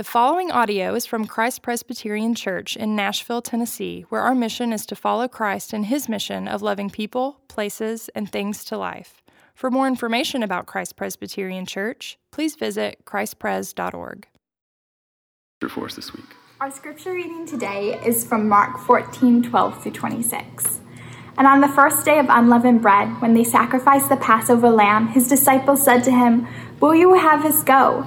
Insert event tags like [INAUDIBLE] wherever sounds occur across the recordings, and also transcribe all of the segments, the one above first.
The following audio is from Christ Presbyterian Church in Nashville, Tennessee, where our mission is to follow Christ in his mission of loving people, places, and things to life. For more information about Christ Presbyterian Church, please visit christpres.org. For us this week. Our scripture reading today is from Mark 14 12 through 26. And on the first day of unleavened bread, when they sacrificed the Passover lamb, his disciples said to him, Will you have us go?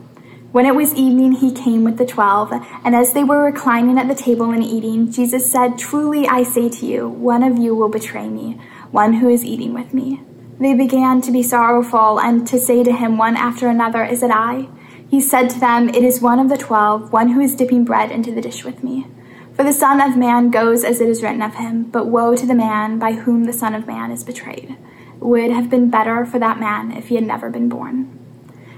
When it was evening, he came with the twelve, and as they were reclining at the table and eating, Jesus said, Truly I say to you, one of you will betray me, one who is eating with me. They began to be sorrowful and to say to him one after another, Is it I? He said to them, It is one of the twelve, one who is dipping bread into the dish with me. For the Son of Man goes as it is written of him, but woe to the man by whom the Son of Man is betrayed. It would have been better for that man if he had never been born.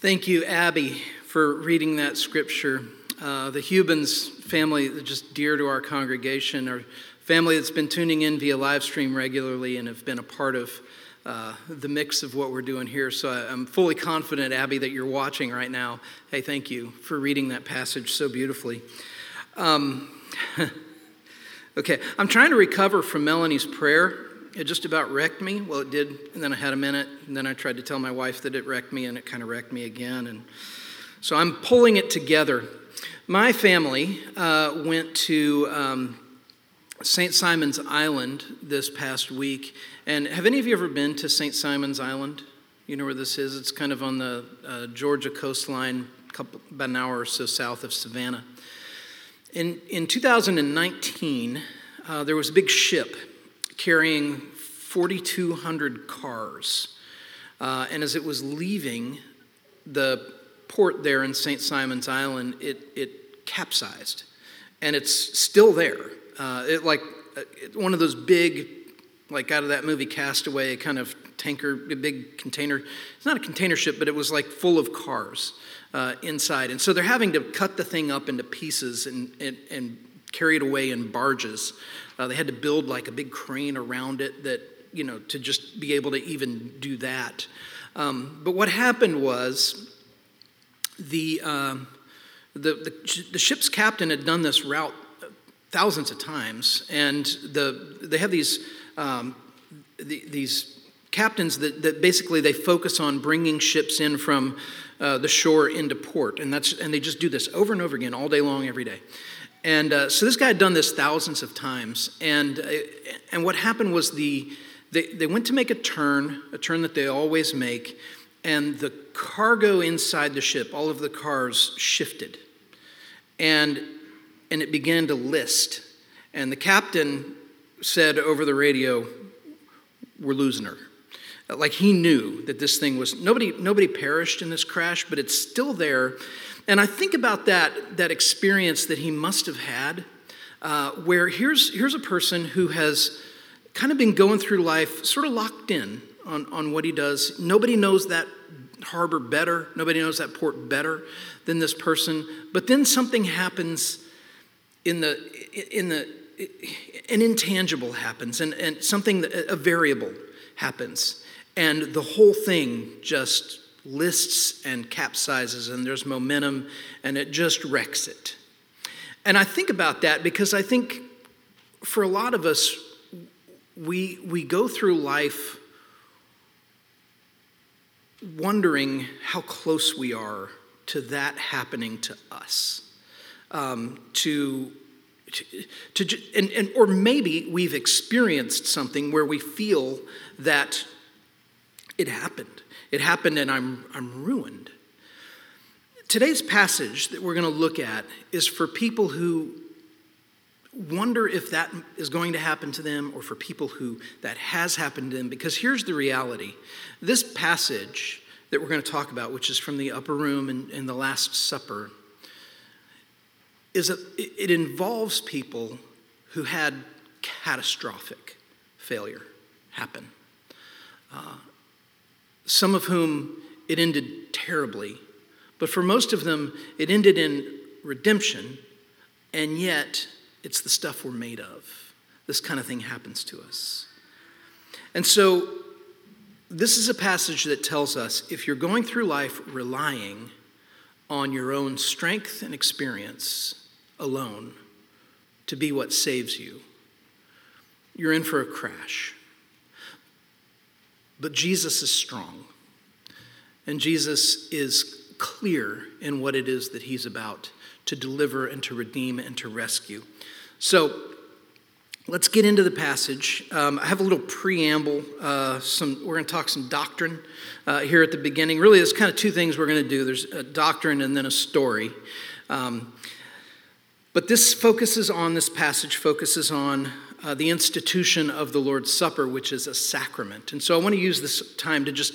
Thank you, Abby, for reading that scripture. Uh, the Hubans family, just dear to our congregation, our family that's been tuning in via live stream regularly and have been a part of uh, the mix of what we're doing here. So I, I'm fully confident, Abby, that you're watching right now. Hey, thank you for reading that passage so beautifully. Um, [LAUGHS] okay, I'm trying to recover from Melanie's prayer it just about wrecked me. Well, it did, and then I had a minute, and then I tried to tell my wife that it wrecked me, and it kind of wrecked me again. And so I'm pulling it together. My family uh, went to um, St. Simon's Island this past week. And have any of you ever been to St. Simon's Island? You know where this is? It's kind of on the uh, Georgia coastline, couple, about an hour or so south of Savannah. In, in 2019, uh, there was a big ship carrying 4,200 cars. Uh, and as it was leaving the port there in St. Simon's Island, it, it capsized. And it's still there. Uh, it like uh, one of those big, like out of that movie Castaway, kind of tanker, a big container. It's not a container ship, but it was like full of cars uh, inside. And so they're having to cut the thing up into pieces and, and, and carry it away in barges. Uh, they had to build like a big crane around it that, you know, to just be able to even do that. Um, but what happened was the, um, the, the, the, ship's captain had done this route thousands of times, and the, they have these, um, the, these captains that, that basically they focus on bringing ships in from uh, the shore into port, and, that's, and they just do this over and over again all day long, every day. And uh, so this guy had done this thousands of times. And, uh, and what happened was the, they, they went to make a turn, a turn that they always make, and the cargo inside the ship, all of the cars shifted. And, and it began to list. And the captain said over the radio, We're losing her. Like he knew that this thing was, nobody, nobody perished in this crash, but it's still there. And I think about that, that experience that he must have had, uh, where here's, here's a person who has kind of been going through life sort of locked in on, on what he does. Nobody knows that harbor better, nobody knows that port better than this person. But then something happens in the, in the, an intangible happens, and, and something, a variable happens. And the whole thing just lists and capsizes, and there's momentum, and it just wrecks it. And I think about that because I think for a lot of us, we, we go through life wondering how close we are to that happening to us. Um, to, to, to and, and, or maybe we've experienced something where we feel that it happened. It happened and I'm, I'm ruined. Today's passage that we're going to look at is for people who wonder if that is going to happen to them or for people who that has happened to them. Because here's the reality. This passage that we're going to talk about which is from the upper room in the last supper is a, it involves people who had catastrophic failure happen. Uh, some of whom it ended terribly but for most of them it ended in redemption and yet it's the stuff we're made of. This kind of thing happens to us. And so, this is a passage that tells us if you're going through life relying on your own strength and experience alone to be what saves you, you're in for a crash. But Jesus is strong, and Jesus is clear in what it is that he's about to deliver and to redeem and to rescue. So let's get into the passage. Um, I have a little preamble. Uh, some we're going to talk some doctrine uh, here at the beginning. Really, there's kind of two things we're going to do. There's a doctrine and then a story. Um, but this focuses on this passage focuses on uh, the institution of the Lord's Supper, which is a sacrament. And so I want to use this time to just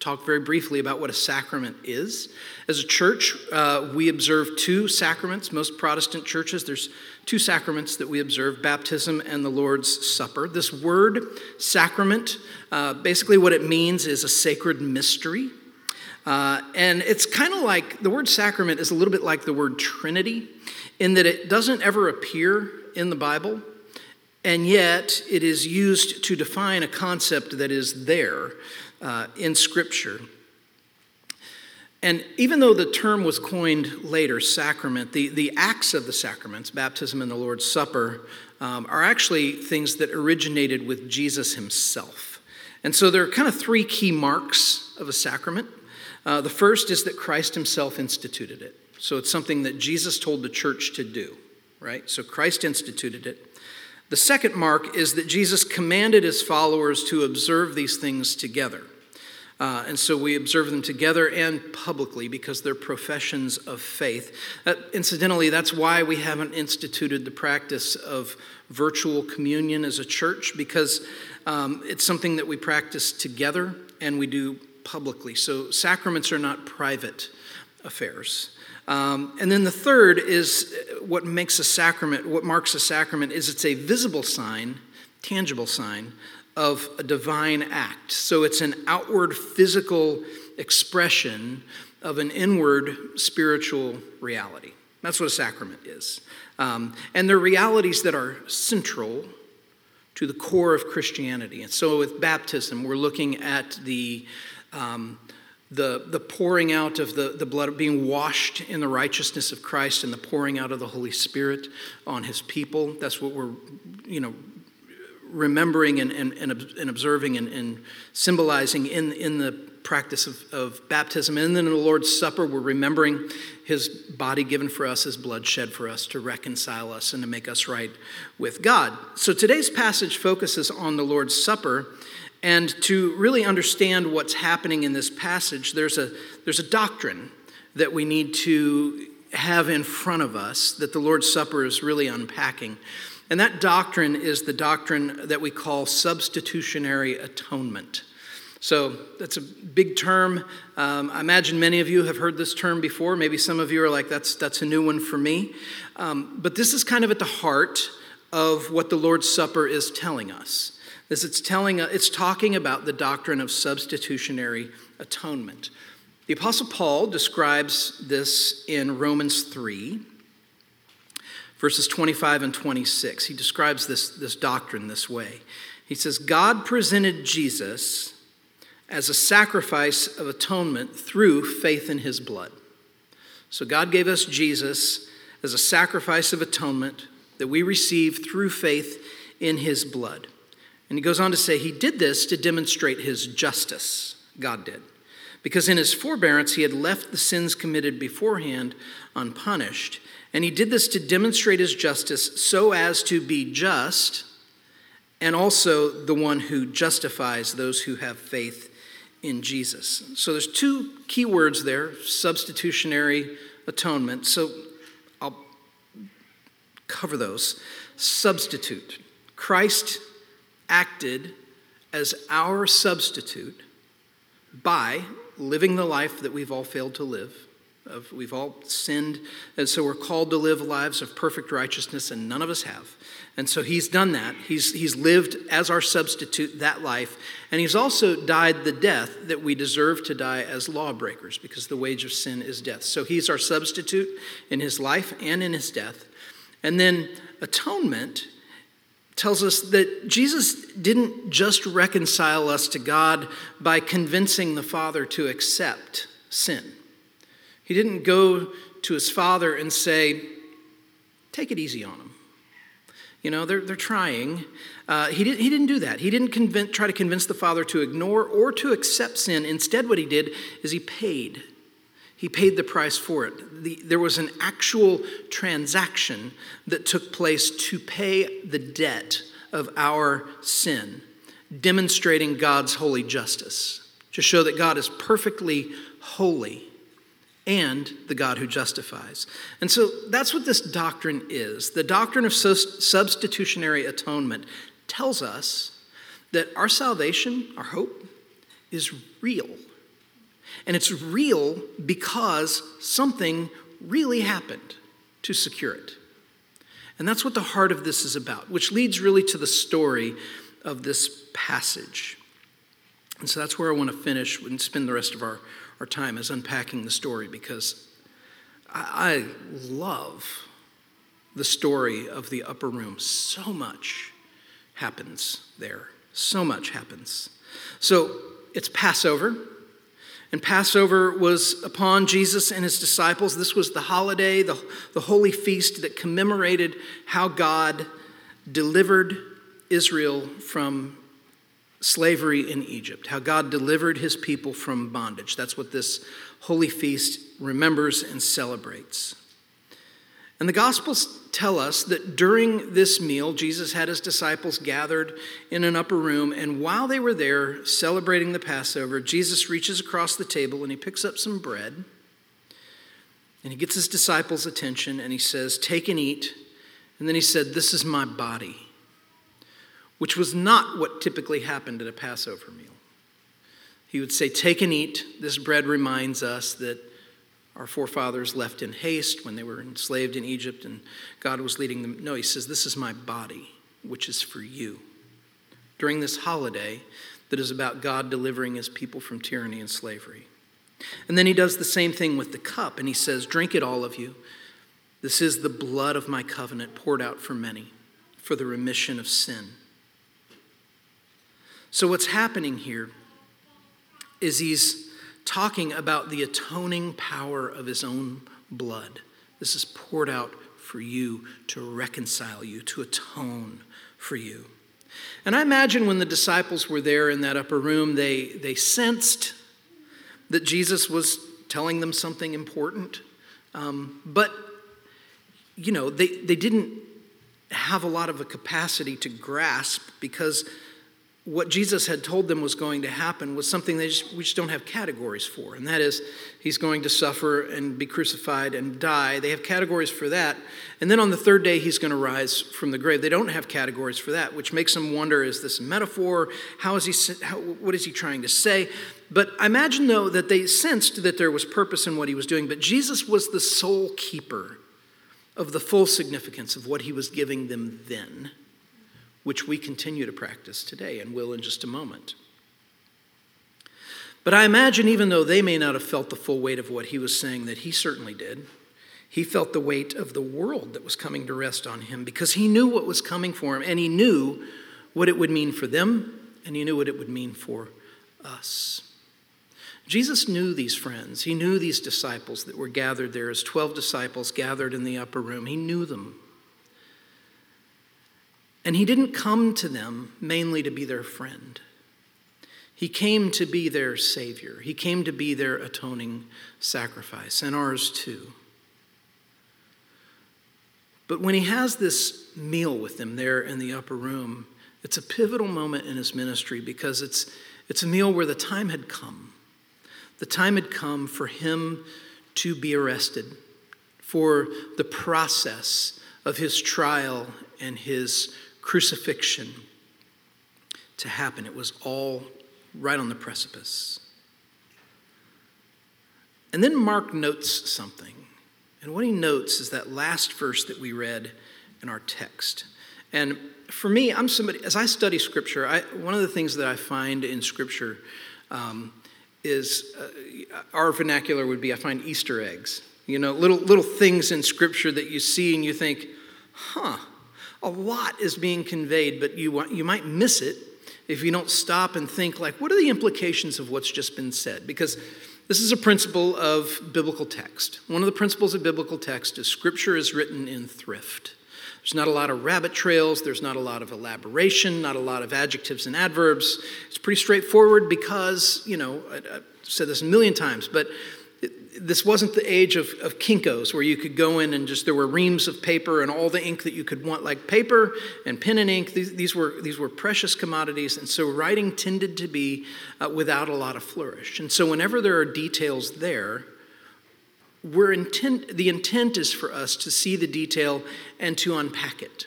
talk very briefly about what a sacrament is. As a church, uh, we observe two sacraments. Most Protestant churches, there's two sacraments that we observe baptism and the Lord's Supper. This word, sacrament, uh, basically what it means is a sacred mystery. Uh, and it's kind of like the word sacrament is a little bit like the word Trinity in that it doesn't ever appear in the Bible, and yet it is used to define a concept that is there uh, in Scripture. And even though the term was coined later, sacrament, the, the acts of the sacraments, baptism and the Lord's Supper, um, are actually things that originated with Jesus himself. And so there are kind of three key marks of a sacrament. Uh, the first is that Christ himself instituted it. So it's something that Jesus told the church to do, right? So Christ instituted it. The second mark is that Jesus commanded his followers to observe these things together. Uh, and so we observe them together and publicly because they're professions of faith. Uh, incidentally, that's why we haven't instituted the practice of virtual communion as a church because um, it's something that we practice together and we do publicly. So sacraments are not private affairs. Um, and then the third is uh, what makes a sacrament, what marks a sacrament is it's a visible sign, tangible sign of a divine act. So it's an outward physical expression of an inward spiritual reality. That's what a sacrament is. Um, and they're realities that are central to the core of Christianity. And so with baptism, we're looking at the um, the, the pouring out of the, the blood, being washed in the righteousness of Christ and the pouring out of the Holy Spirit on his people. That's what we're, you know, remembering and, and, and observing and, and, symbolizing in, in the practice of, of baptism. And then in the Lord's Supper, we're remembering his body given for us, his blood shed for us to reconcile us and to make us right with God. So today's passage focuses on the Lord's Supper and to really understand what's happening in this passage, there's a, there's a doctrine that we need to have in front of us that the Lord's Supper is really unpacking. And that doctrine is the doctrine that we call substitutionary atonement. So that's a big term. Um, I imagine many of you have heard this term before. Maybe some of you are like, that's, that's a new one for me. Um, but this is kind of at the heart of what the Lord's Supper is telling us is it's telling uh, it's talking about the doctrine of substitutionary atonement. The apostle Paul describes this in Romans 3 verses 25 and 26. He describes this, this doctrine this way. He says, God presented Jesus as a sacrifice of atonement through faith in his blood. So God gave us Jesus as a sacrifice of atonement that we receive through faith in his blood. And he goes on to say, He did this to demonstrate His justice. God did. because in his forbearance he had left the sins committed beforehand unpunished. And he did this to demonstrate his justice so as to be just and also the one who justifies those who have faith in Jesus. So there's two key words there substitutionary atonement. So I'll cover those. Substitute. Christ acted as our substitute by living the life that we've all failed to live. Of, we've all sinned, and so we're called to live lives of perfect righteousness, and none of us have. And so he's done that. He's, he's lived as our substitute that life, and he's also died the death that we deserve to die as lawbreakers, because the wage of sin is death. So he's our substitute in his life and in his death. And then atonement tells us that Jesus didn't just reconcile us to God by convincing the Father to accept sin. He didn't go to his Father and say, Take it easy on them. You know, they're, they're trying. Uh, he, did, he didn't do that. He didn't convince, try to convince the Father to ignore or to accept sin. Instead, what he did is he paid. He paid the price for it. The, there was an actual transaction that took place to pay the debt of our sin, demonstrating God's holy justice, to show that God is perfectly holy and the God who justifies. And so that's what this doctrine is. The doctrine of substitutionary atonement tells us that our salvation, our hope, is real and it's real because something really happened to secure it. And that's what the heart of this is about, which leads really to the story of this passage. And so that's where I want to finish and spend the rest of our, our time is unpacking the story because I, I love the story of the upper room. So much happens there. So much happens. So it's Passover. And Passover was upon Jesus and his disciples. This was the holiday, the, the holy feast that commemorated how God delivered Israel from slavery in Egypt, how God delivered his people from bondage. That's what this holy feast remembers and celebrates. And the Gospels tell us that during this meal, Jesus had his disciples gathered in an upper room, and while they were there celebrating the Passover, Jesus reaches across the table and he picks up some bread. And he gets his disciples' attention and he says, Take and eat. And then he said, This is my body, which was not what typically happened at a Passover meal. He would say, Take and eat. This bread reminds us that our forefathers left in haste when they were enslaved in Egypt and God was leading them. No, he says, This is my body, which is for you. During this holiday that is about God delivering his people from tyranny and slavery. And then he does the same thing with the cup and he says, Drink it, all of you. This is the blood of my covenant poured out for many for the remission of sin. So, what's happening here is he's talking about the atoning power of his own blood. This is poured out for you to reconcile you, to atone for you. And I imagine when the disciples were there in that upper room, they, they sensed that Jesus was telling them something important. Um, but, you know, they, they didn't have a lot of a capacity to grasp because what Jesus had told them was going to happen was something they just, we just don't have categories for, and that is he's going to suffer and be crucified and die. They have categories for that. And then on the third day, he's going to rise from the grave. They don't have categories for that, which makes them wonder is this a metaphor? How is he, how, what is he trying to say? But I imagine, though, that they sensed that there was purpose in what he was doing, but Jesus was the sole keeper of the full significance of what he was giving them then which we continue to practice today and will in just a moment. But I imagine, even though they may not have felt the full weight of what he was saying, that he certainly did. He felt the weight of the world that was coming to rest on him because he knew what was coming for him and he knew what it would mean for them and he knew what it would mean for us. Jesus knew these friends. He knew these disciples that were gathered there as 12 disciples gathered in the upper room. He knew them. And he didn't come to them mainly to be their friend. He came to be their Savior, He came to be their atoning sacrifice, and ours too. But when he has this meal with them there in the upper room, it's a pivotal moment in his ministry because it's, it's a meal where the time had come. The time had come for him to be arrested, for the process of his trial and his crucifixion to happen. It was all right on the precipice. And then Mark notes something. And what he notes is that last verse that we read in our text. And for me, I'm somebody, as I study Scripture, I, one of the things that I find in Scripture um, is uh, our vernacular would be I find Easter eggs. You know, little, little things in Scripture that you see and you think, huh, a lot is being conveyed, but you, you might miss it if you don't stop and think, like, what are the implications of what's just been said? Because this is a principle of biblical text. One of the principles of biblical text is scripture is written in thrift. There's not a lot of rabbit trails, there's not a lot of elaboration, not a lot of adjectives and adverbs. It's pretty straightforward because, you know, I've said this a million times, but this wasn't the age of, of Kinko's where you could go in and just there were reams of paper and all the ink that you could want, like paper and pen and ink. These, these were, these were precious commodities, and so writing tended to be uh, without a lot of flourish. And so, whenever there are details there, we're intent, the intent is for us to see the detail and to unpack it.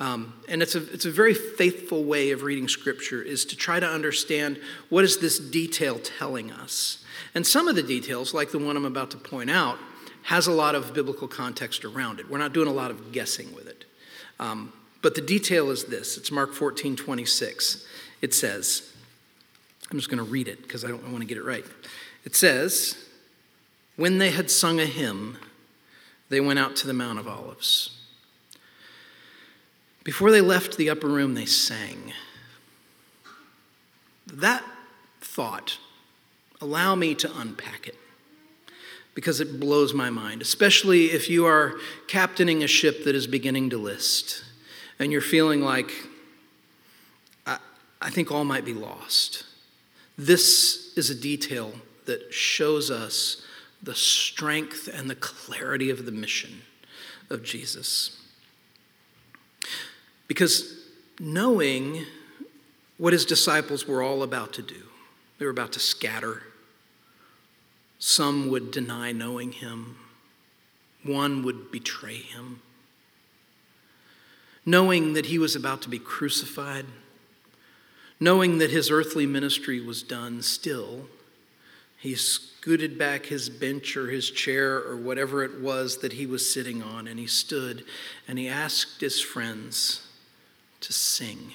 Um, and it's a, it's a very faithful way of reading Scripture is to try to understand what is this detail telling us. And some of the details, like the one I'm about to point out, has a lot of biblical context around it. We're not doing a lot of guessing with it. Um, but the detail is this it's Mark 14 26. It says, I'm just going to read it because I don't want to get it right. It says, When they had sung a hymn, they went out to the Mount of Olives. Before they left the upper room, they sang. That thought allow me to unpack it because it blows my mind, especially if you are captaining a ship that is beginning to list and you're feeling like, I, I think all might be lost. This is a detail that shows us the strength and the clarity of the mission of Jesus. Because knowing what his disciples were all about to do, they were about to scatter some would deny knowing him, one would betray him. Knowing that he was about to be crucified, knowing that his earthly ministry was done, still, he scooted back his bench or his chair or whatever it was that he was sitting on, and he stood and he asked his friends to sing.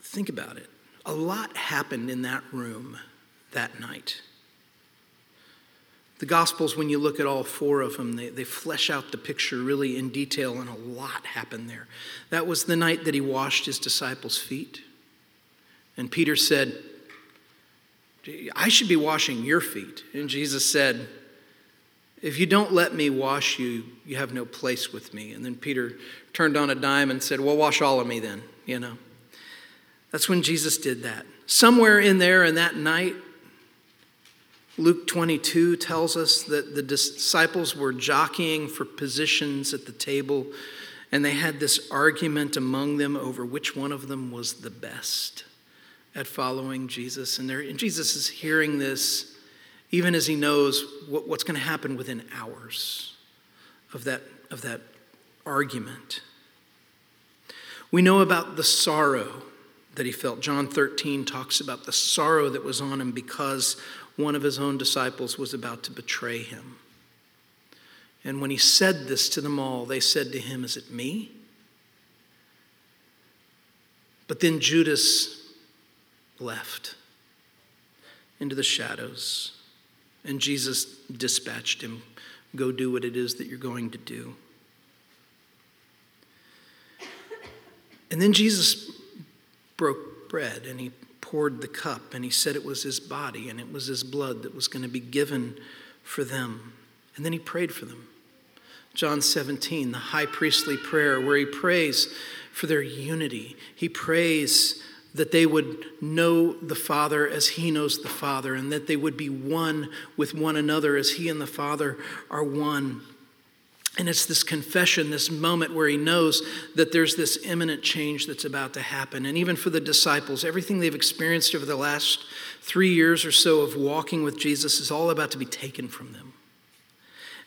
Think about it. A lot happened in that room that night. The Gospels, when you look at all four of them, they, they flesh out the picture really in detail, and a lot happened there. That was the night that he washed his disciples' feet. And Peter said, I should be washing your feet. And Jesus said, If you don't let me wash you, you have no place with me. And then Peter turned on a dime and said, Well, wash all of me then, you know. That's when Jesus did that. Somewhere in there in that night, Luke 22 tells us that the disciples were jockeying for positions at the table, and they had this argument among them over which one of them was the best at following Jesus. And, and Jesus is hearing this even as he knows what, what's going to happen within hours of that, of that argument. We know about the sorrow that he felt. John 13 talks about the sorrow that was on him because one of his own disciples was about to betray him. And when he said this to them all, they said to him, Is it me? But then Judas left into the shadows, and Jesus dispatched him Go do what it is that you're going to do. And then Jesus broke bread and he poured the cup and he said it was his body and it was his blood that was going to be given for them. And then he prayed for them. John 17, the high priestly prayer, where he prays for their unity. He prays that they would know the Father as He knows the Father, and that they would be one with one another as He and the Father are one. And it's this confession, this moment where he knows that there's this imminent change that's about to happen. And even for the disciples, everything they've experienced over the last three years or so of walking with Jesus is all about to be taken from them.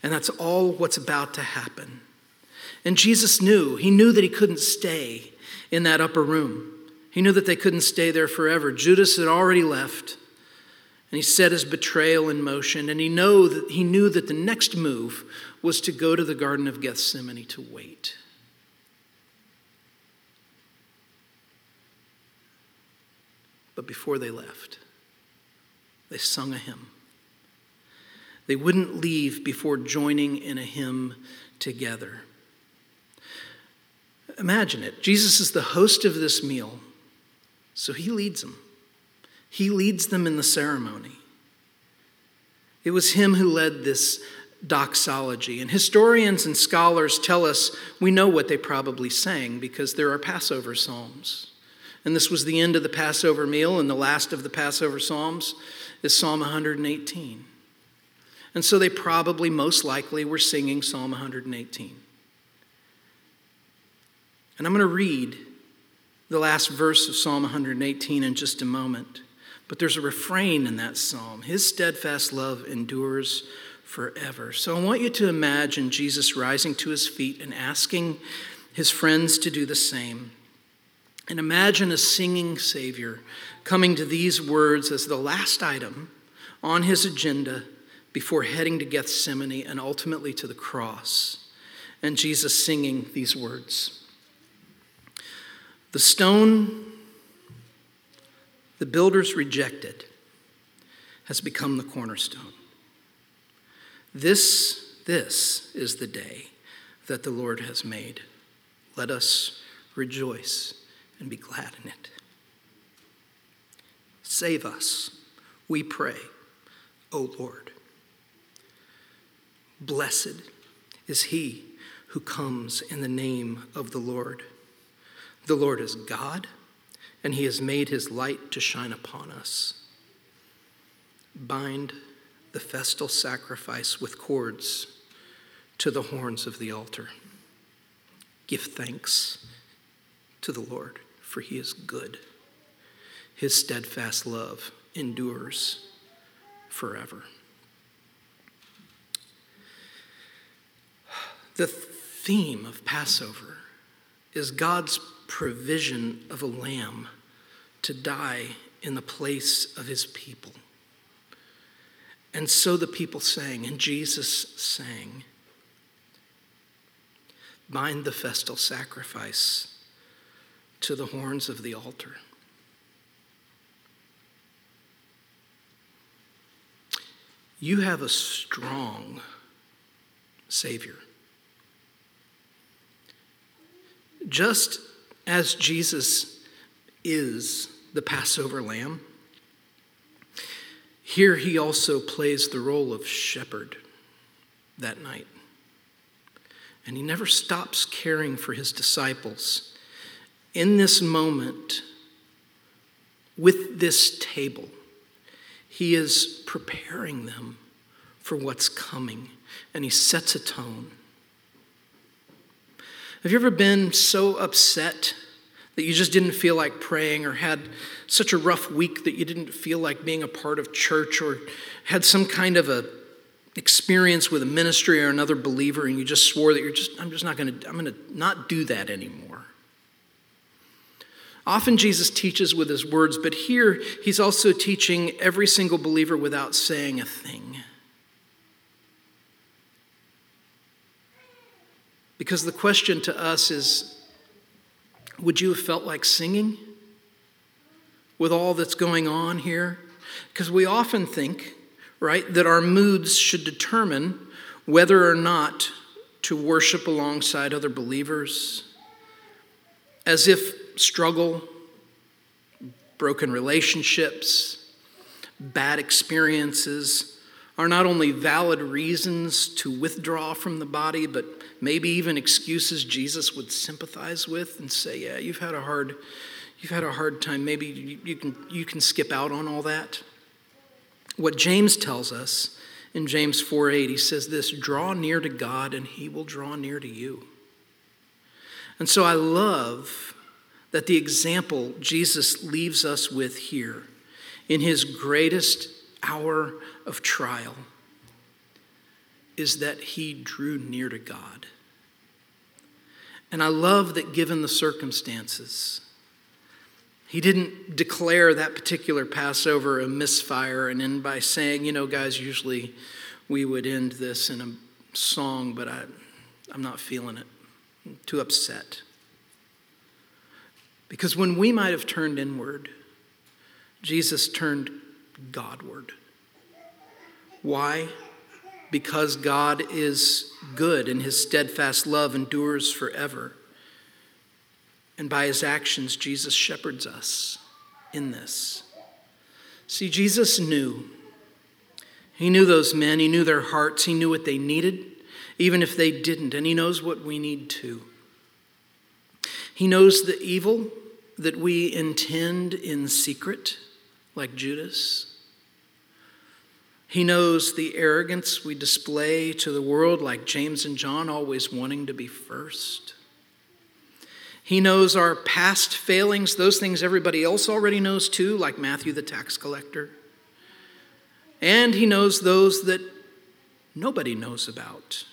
And that's all what's about to happen. And Jesus knew, he knew that he couldn't stay in that upper room. He knew that they couldn't stay there forever. Judas had already left, and he set his betrayal in motion. And he, know that, he knew that the next move was to go to the Garden of Gethsemane to wait. But before they left, they sung a hymn. They wouldn't leave before joining in a hymn together. Imagine it. Jesus is the host of this meal, so he leads them. He leads them in the ceremony. It was him who led this doxology. And historians and scholars tell us we know what they probably sang because there are Passover psalms. And this was the end of the Passover meal, and the last of the Passover psalms is Psalm 118. And so they probably, most likely, were singing Psalm 118. And I'm going to read the last verse of Psalm 118 in just a moment. But there's a refrain in that psalm His steadfast love endures forever. So I want you to imagine Jesus rising to his feet and asking his friends to do the same. And imagine a singing Savior coming to these words as the last item on his agenda before heading to Gethsemane and ultimately to the cross. And Jesus singing these words The stone the builders rejected has become the cornerstone. This, this is the day that the Lord has made. Let us rejoice and be glad in it. Save us, we pray, O Lord. Blessed is he who comes in the name of the Lord. The Lord is God, and he has made his light to shine upon us. Bind the festal sacrifice with cords to the horns of the altar. Give thanks to the Lord, for he is good. His steadfast love endures forever. The theme of Passover is God's provision of a lamb to die in the place of his people. And so the people sang, and Jesus sang. Bind the festal sacrifice to the horns of the altar. You have a strong Savior. Just as Jesus is the Passover lamb, here he also plays the role of shepherd that night. And he never stops caring for his disciples. In this moment, with this table, he is preparing them for what's coming, and he sets a tone. Have you ever been so upset that you just didn't feel like praying or had such a rough week that you didn't feel like being a part of church or had some kind of a experience with a ministry or another believer and you just swore that you're just I'm just not going to I'm going to not do that anymore. Often Jesus teaches with his words, but here he's also teaching every single believer without saying a thing. Because the question to us is would you have felt like singing with all that's going on here? Because we often think, right, that our moods should determine whether or not to worship alongside other believers, as if struggle, broken relationships, bad experiences are not only valid reasons to withdraw from the body, but maybe even excuses Jesus would sympathize with and say, "Yeah, you've had a hard, you've had a hard time. Maybe you, you can you can skip out on all that." What James tells us in James 4:8, he says this, "Draw near to God, and He will draw near to you." And so I love that the example Jesus leaves us with here in his greatest hour of trial is that he drew near to God. And I love that given the circumstances, he didn't declare that particular Passover a misfire and end by saying, you know, guys, usually we would end this in a song, but I, I'm not feeling it. I'm too upset. Because when we might have turned inward, Jesus turned Godward. Why? Because God is good and his steadfast love endures forever. And by his actions, Jesus shepherds us in this. See, Jesus knew. He knew those men, he knew their hearts, he knew what they needed, even if they didn't, and he knows what we need too. He knows the evil that we intend in secret like Judas. He knows the arrogance we display to the world, like James and John, always wanting to be first. He knows our past failings, those things everybody else already knows too, like Matthew the tax collector. And he knows those that nobody knows about.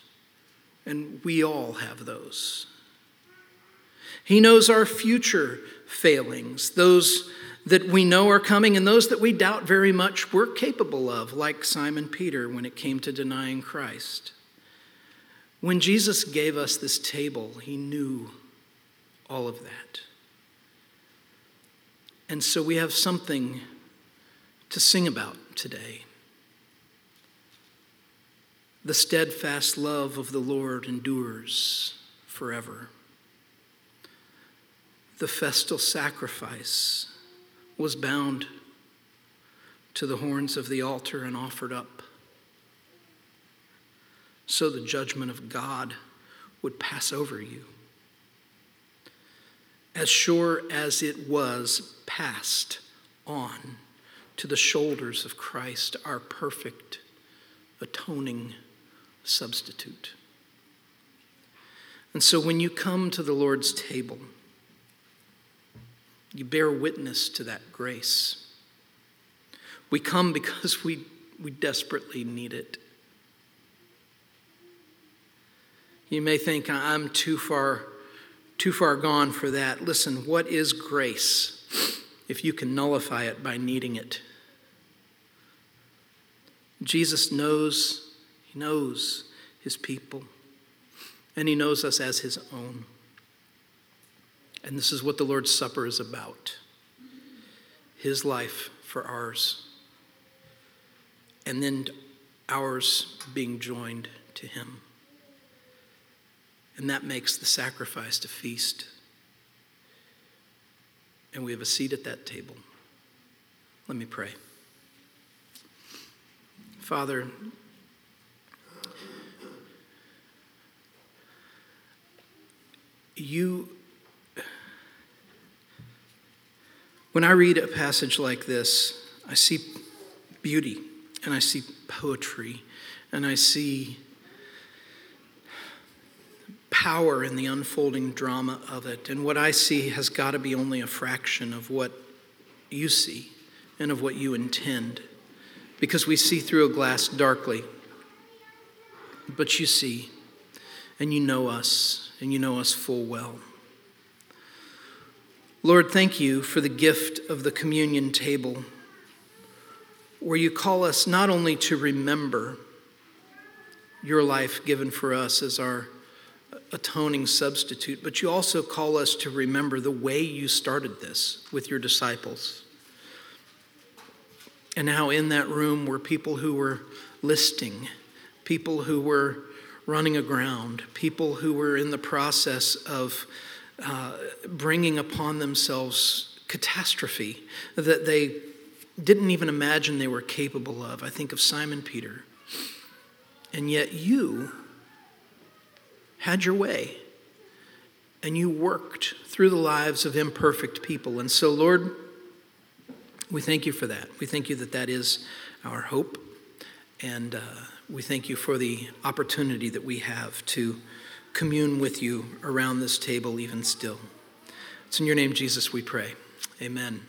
And we all have those. He knows our future failings, those that we know are coming and those that we doubt very much we're capable of, like Simon Peter when it came to denying Christ. When Jesus gave us this table, he knew all of that. And so we have something to sing about today. The steadfast love of the Lord endures forever. The festal sacrifice was bound to the horns of the altar and offered up. So the judgment of God would pass over you. As sure as it was passed on to the shoulders of Christ, our perfect, atoning substitute. And so when you come to the Lord's table, you bear witness to that grace. We come because we, we desperately need it. You may think I'm too far too far gone for that. Listen, what is grace if you can nullify it by needing it? Jesus knows, he knows his people, and he knows us as his own. And this is what the Lord's Supper is about His life for ours, and then ours being joined to Him. And that makes the sacrifice a feast. And we have a seat at that table. Let me pray. Father, you When I read a passage like this, I see beauty and I see poetry and I see power in the unfolding drama of it. And what I see has got to be only a fraction of what you see and of what you intend. Because we see through a glass darkly. But you see, and you know us, and you know us full well. Lord, thank you for the gift of the communion table, where you call us not only to remember your life given for us as our atoning substitute, but you also call us to remember the way you started this with your disciples. And how in that room were people who were listing, people who were running aground, people who were in the process of uh, bringing upon themselves catastrophe that they didn't even imagine they were capable of. I think of Simon Peter, And yet you had your way and you worked through the lives of imperfect people. And so, Lord, we thank you for that. We thank you that that is our hope. And uh, we thank you for the opportunity that we have to commune with you around this table, even still. It's in your name, Jesus, we pray. Amen.